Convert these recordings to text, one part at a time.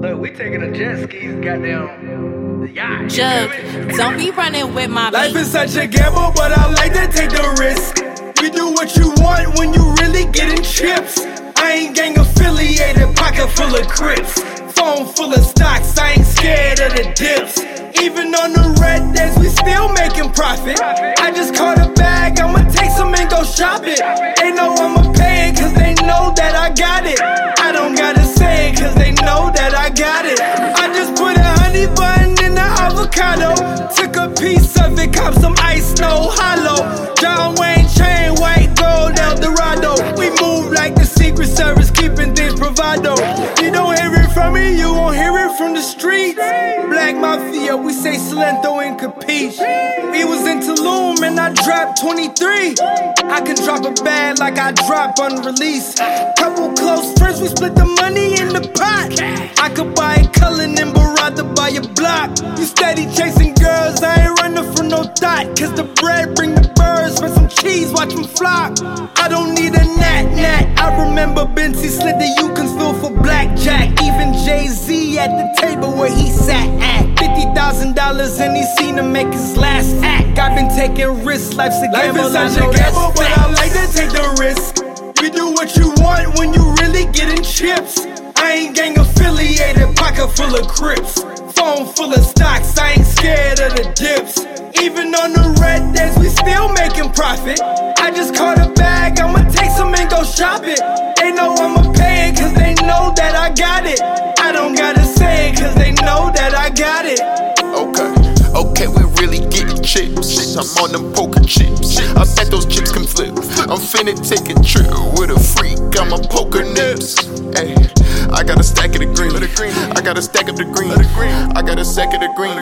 Look, we taking a jet skis, goddamn. The yacht. Jug, don't be running with my Life beat. is such a gamble, but I like to take the risk. You do what you want when you really getting chips. I ain't gang affiliated, pocket full of crips. Phone full of stocks, I ain't scared of the dips. Even on the red days, we still making profit. I just caught a bag, I'ma take some and it, cop some ice, no hollow. John Wayne chain, white gold, El Dorado. We move like the Secret Service, keeping things bravado. You don't hear it from me, you won't hear it from the streets. Black Mafia, we say Salento and Capiche. We was in Tulum and I dropped 23. I can drop a bag like I drop on release. Couple close friends, we split the money in the pot. I could buy a Cullen and Barada by a block. You steady chasing Cause the bread bring the birds, for some cheese, watch them flock. I don't need a nat nat. I remember Benzie slid the Yukons filled for blackjack. Even Jay Z at the table where he sat at. $50,000 and he seen him make his last act. I've been taking risks, life's a gamble. is I such a gamble, but. I like to take the risk. You do what you want when you really getting chips. I ain't gang affiliated, pocket full of crips. Phone full of Even on the red days, we still making profit. I just caught a bag, I'ma take some and go shop it. They know I'ma pay it, cause they know that I got it. I don't gotta say it, cause they know that I got it. Okay, okay, we really getting chips. I'm on them poker chips. I bet those chips can flip. I'm finna take a trip with a freak. I'm a poker nips. Hey, I got a stack of the green. I got a stack of the green. I got a sack of the green.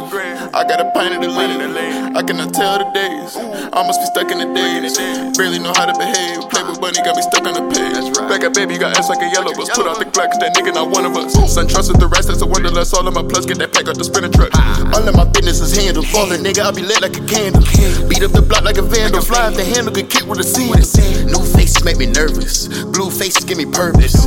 I got a pint of the lean. I cannot tell the days. I must be stuck in the days. Barely know how to behave. Play with bunny got me stuck on the page. Back up, baby, got ass like a yellow bus. Put out the 'cause that nigga not one of us. Son, trust is the rest, that's a wonderlust. All of my plus, get that pack out the spinner truck. All of my business is handled. Falling, nigga, I be lit like a candle. Beat up the block like a vandal. Fly if the handle, get kicked with a sandal. New faces make me nervous. Blue faces give me purpose.